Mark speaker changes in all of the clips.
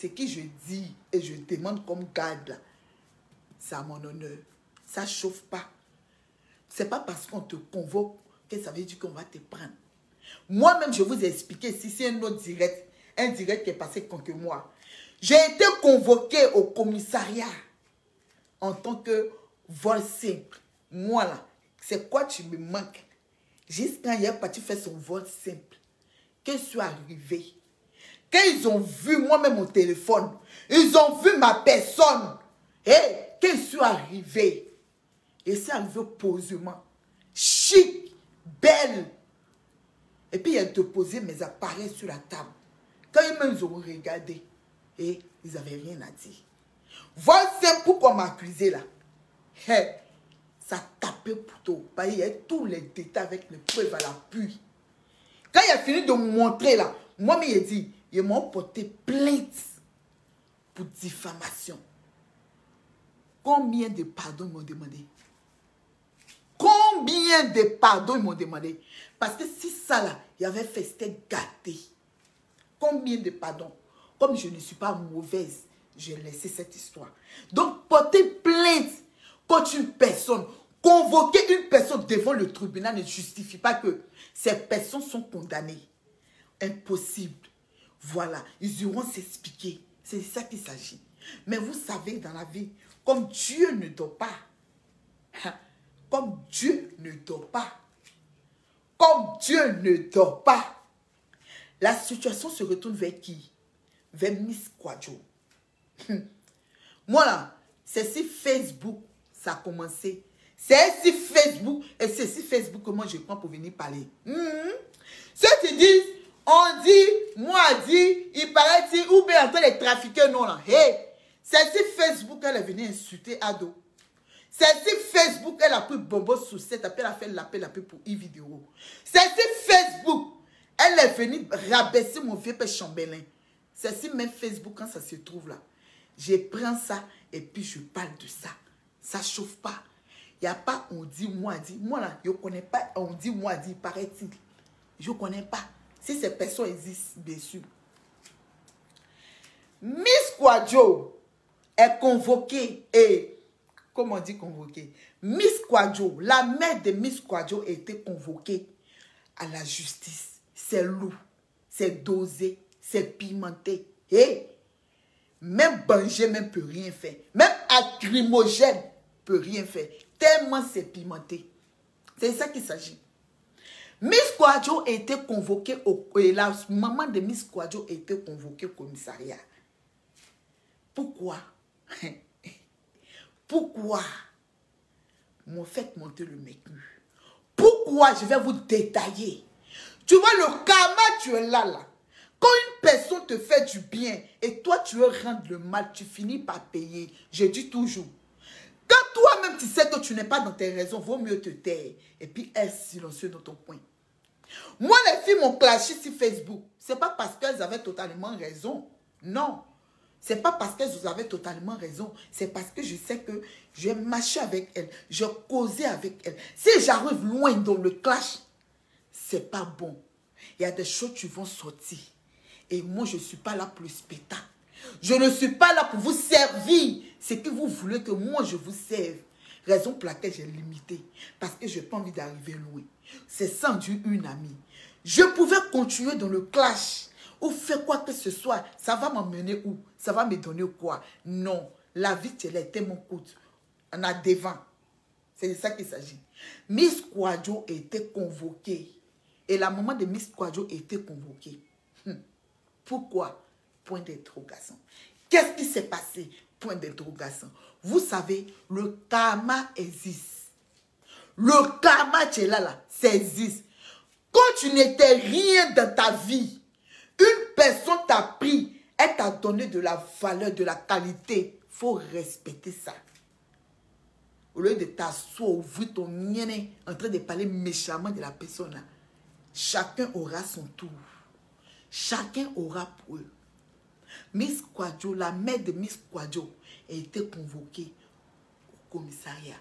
Speaker 1: ce que je dis et je demande comme garde c'est à mon honneur. Ça chauffe pas. C'est pas parce qu'on te convoque que ça veut dire qu'on va te prendre. Moi-même, je vous ai expliqué, si c'est un autre direct, un direct qui est passé contre moi. J'ai été convoqué au commissariat en tant que vol simple. Moi là, c'est quoi tu me manques Juste quand est parti faire son vol simple, que je suis arrivé, quand ils ont vu moi-même mon téléphone, ils ont vu ma personne, et quand je suis arrivé, et c'est arrivé posément, chic, belle. Et puis, il a déposé mes appareils sur la table. Quand ils m'ont regardé, et ils n'avaient rien à dire. Voilà pourquoi m'a accusé là. ça tapait pour tout. Il y a tous les détails avec les preuves à l'appui. Quand il a fini de me montrer là, moi, il a dit, ils m'ont porté plainte pour diffamation. Combien de pardons ils m'ont demandé? Combien de pardons ils m'ont demandé? Parce que si ça là, il avait fait, c'était gâté. Combien de pardons? Comme je ne suis pas mauvaise, j'ai laissé cette histoire. Donc, porter plainte contre une personne, convoquer une personne devant le tribunal ne justifie pas que ces personnes sont condamnées. Impossible. Voilà, ils iront s'expliquer. C'est ça qu'il s'agit. Mais vous savez, dans la vie, comme Dieu ne dort pas, hein, comme Dieu ne dort pas, comme Dieu ne dort pas, la situation se retourne vers qui? Vers Miss Quadjo. Hum. Moi là, c'est si Facebook, ça a commencé. C'est si Facebook, et c'est si Facebook que moi je prends pour venir parler. Mmh. Ceux qui disent, on dit, moi dit, il paraît dit, ou bien en train non là. Hey, c'est si Facebook, elle est venue insulter Ado. C'est si Facebook, elle a pris Bobo sous cette, après elle a fait l'appel, l'appel pour une vidéo. C'est si Facebook, elle est venue rabaisser mon vieux père chambelin. C'est si même Facebook, quand ça se trouve là, je prends ça et puis je parle de ça. Ça chauffe pas. Il n'y a pas on dit, moi dit. Moi là, je ne connais pas on dit, moi dit, paraît-il. Je connais pas. Si ces personnes existent, bien sûr. Miss Quadjo est convoquée et, comment on dit convoquée? Miss Quadjo, la mère de Miss Quadjo a été convoquée à la justice. C'est lourd, c'est dosé, c'est pimenté. Et même Benjamin ne peut rien faire. Même Acrimogène peut rien faire. Tellement c'est pimenté. C'est ça qu'il s'agit. Miss a été convoquée au et maman de Miss a été convoquée au commissariat. Pourquoi? Pourquoi? M'ont fait monter le mécu Pourquoi? Je vais vous détailler. Tu vois le karma, tu es là, là. Quand une personne te fait du bien et toi tu veux rendre le mal, tu finis par payer. Je dis toujours. Quand toi-même tu sais que tu n'es pas dans tes raisons, vaut mieux te taire et puis être silencieux dans ton point. Moi, les filles m'ont clashé sur Facebook. Ce n'est pas parce qu'elles avaient totalement raison. Non. Ce n'est pas parce qu'elles avaient totalement raison. C'est parce que je sais que je marché avec elles. Je causais avec elles. Si j'arrive loin dans le clash, c'est pas bon. Il y a des choses qui vont sortir. Et moi, je ne suis pas là pour le spectacle. Je ne suis pas là pour vous servir ce que vous voulez que moi je vous serve. Raison pour laquelle j'ai limité. Parce que je n'ai pas envie d'arriver loin. C'est sans Dieu une amie. Je pouvais continuer dans le clash ou faire quoi que ce soit. Ça va m'emmener où? Ça va me donner quoi? Non. La vie, elle est tellement courte. On a devant. C'est de ça qu'il s'agit. Miss Quadjo était convoquée. Et la maman de Miss Quadjo était convoquée. Hum. Pourquoi? Point d'interrogation. Qu'est-ce qui s'est passé? Point d'interrogation. Vous savez, le karma existe. Le karma, tu es là, là, ça existe. Quand tu n'étais rien dans ta vie, une personne t'a pris, elle t'a donné de la valeur, de la qualité. Faut respecter ça. Au lieu de t'asseoir, ouvrir ton mien en train de parler méchamment de la personne là, chacun aura son tour. Chacun aura pour eux. Miss Quadjo, la mère de Miss Quadjo, a été convoquée au commissariat.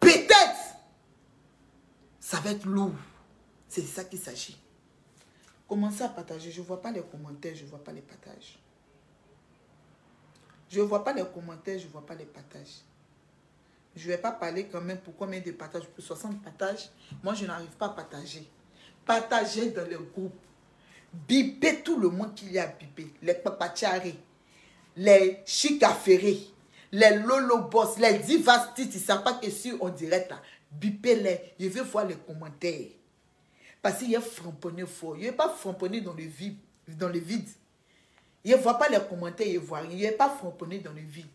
Speaker 1: Peut-être, ça va être lourd. C'est ça qu'il s'agit. Commencez à partager. Je ne vois pas les commentaires, je ne vois pas les partages. Je ne vois pas les commentaires, je ne vois pas les partages. Je ne vais pas parler quand même pour combien de partages, pour 60 partages. Moi, je n'arrive pas à partager. Partagez dans le groupe. Bipez tout le monde qu'il y a bipé. Les papachari, les chicaférés, les lolo boss, les divastis, ils ne savent pas que si on dirait là, bipez-les. Je veux voir les commentaires. Parce qu'il y a framponné fort. Il n'est pas framponné dans le vide. Dans le vide. Il ne voit pas les commentaires, il ne voit rien. Il n'est pas framponné dans le vide.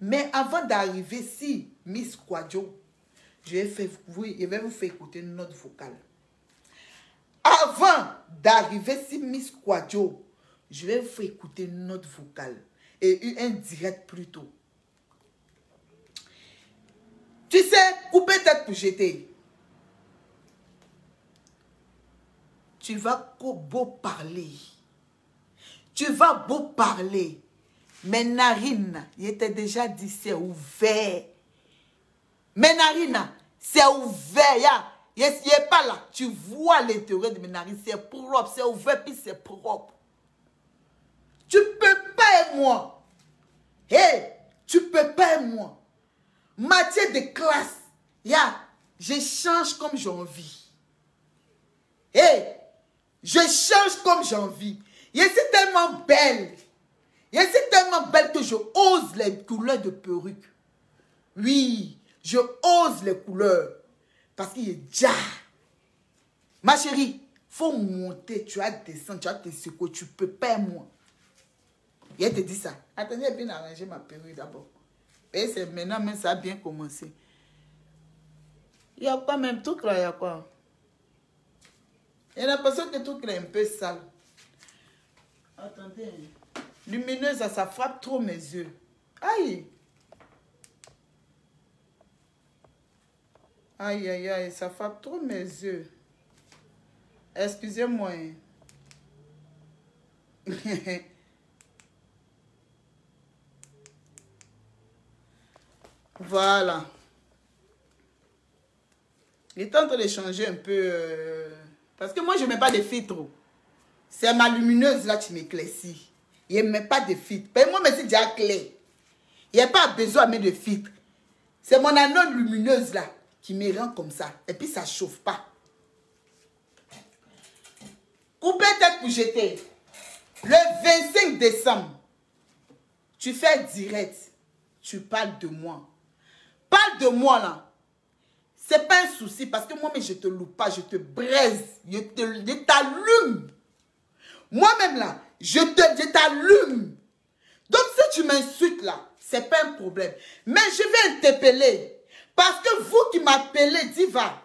Speaker 1: Mais avant d'arriver, si Miss Quadio, je vais, je vais vous faire écouter note vocale. Avant d'arriver, si Miss Quadio, je vais vous écouter note vocale et un direct plutôt. Tu sais, couper tête pour jeter. Tu vas beau parler. Tu vas beau parler. Mes narines, il était déjà dit, c'est ouvert. Mes narines, c'est ouvert. Il n'est pas là. Tu vois l'intérieur de mes narines. C'est propre. C'est ouvert, puis c'est propre. Tu peux pas et moi. Hé, hey, tu peux pas et moi. Matière de classe. Ya, je change comme j'ai envie. Hé, hey, je change comme j'ai envie. Je suis tellement belle. Je suis tellement belle que je ose les couleurs de perruque. Oui, je ose les couleurs. Parce qu'il est déjà. Ma chérie, faut monter, tu as descendre, tu as tes secours, tu peux pas moi. Il te dit ça. Attendez, bien arranger ma perruque d'abord. Et c'est maintenant, mais ça a bien commencé. Il y a quoi même? Tout là, il y a quoi? Il y a l'impression que tout là est un peu sale. Attendez. Lumineuse, ça frappe trop mes yeux. Aïe. Aïe, aïe, aïe, ça frappe trop mes yeux. Excusez-moi. voilà. Il est en train de changer un peu. Euh, parce que moi, je ne mets pas de filtre. C'est ma lumineuse là qui m'éclaircit. Il ne met pas de filtre. moi, mais c'est déjà clair. Il n'y a pas besoin de mettre de filtre. C'est mon anneau lumineuse là qui me rend comme ça. Et puis ça ne chauffe pas. Coupez tête pour jeter. Le 25 décembre, tu fais direct. Tu parles de moi. Parle de moi là. C'est pas un souci parce que moi-même je te loue pas, je te braise, je t'allume. Moi-même là, je t'allume. Donc si tu m'insultes là, c'est pas un problème. Mais je vais interpeller parce que vous qui m'appelez Diva,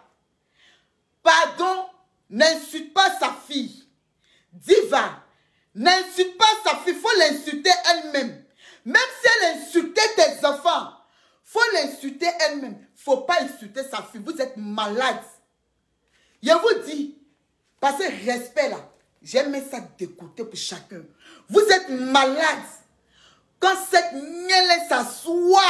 Speaker 1: pardon, n'insulte pas sa fille. Diva, n'insulte pas sa fille, il faut l'insulter elle-même. Même si elle insultait tes enfants, faut l'insulter elle-même. faut pas insulter sa fille. Vous êtes malade. Je vous dis, passez respect là. J'aime ça d'écouter pour chacun. Vous êtes malade. Quand cette miel s'assoit,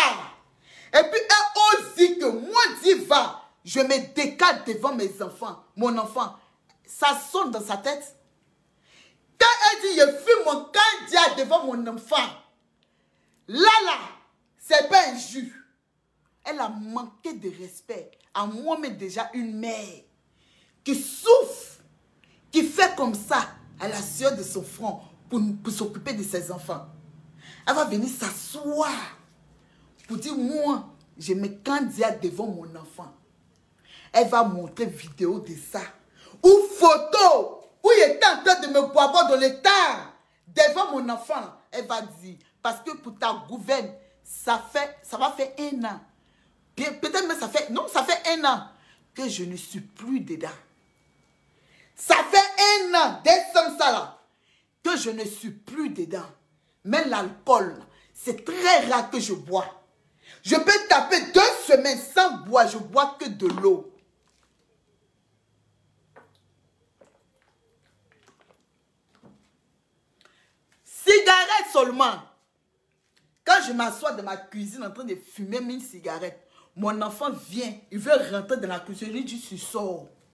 Speaker 1: et puis elle ose que moi, diva, je me décale devant mes enfants, mon enfant. Ça sonne dans sa tête. Quand elle dit, je fume mon candidat devant mon enfant, là, là, c'est pas un jus. Elle a manqué de respect à moi-même déjà une mère qui souffre, qui fait comme ça à la sueur de son front pour, pour s'occuper de ses enfants. Elle va venir s'asseoir pour dire, moi, je me candidate devant mon enfant. Elle va montrer vidéo de ça. Ou photo, où il était en train de me boire dans l'état devant mon enfant. Elle va dire, parce que pour ta gouverne, ça, fait, ça va faire un an. Peut-être même ça fait, non, ça fait un an que je ne suis plus dedans. Ça fait un an, décembre ça là, que je ne suis plus dedans. Mais l'alcool, c'est très rare que je bois. Je peux taper deux semaines sans boire, je bois que de l'eau. Cigarette seulement. Quand je m'assois dans ma cuisine en train de fumer une cigarette, mon enfant vient, il veut rentrer dans la cuisine, il dit, tu sors.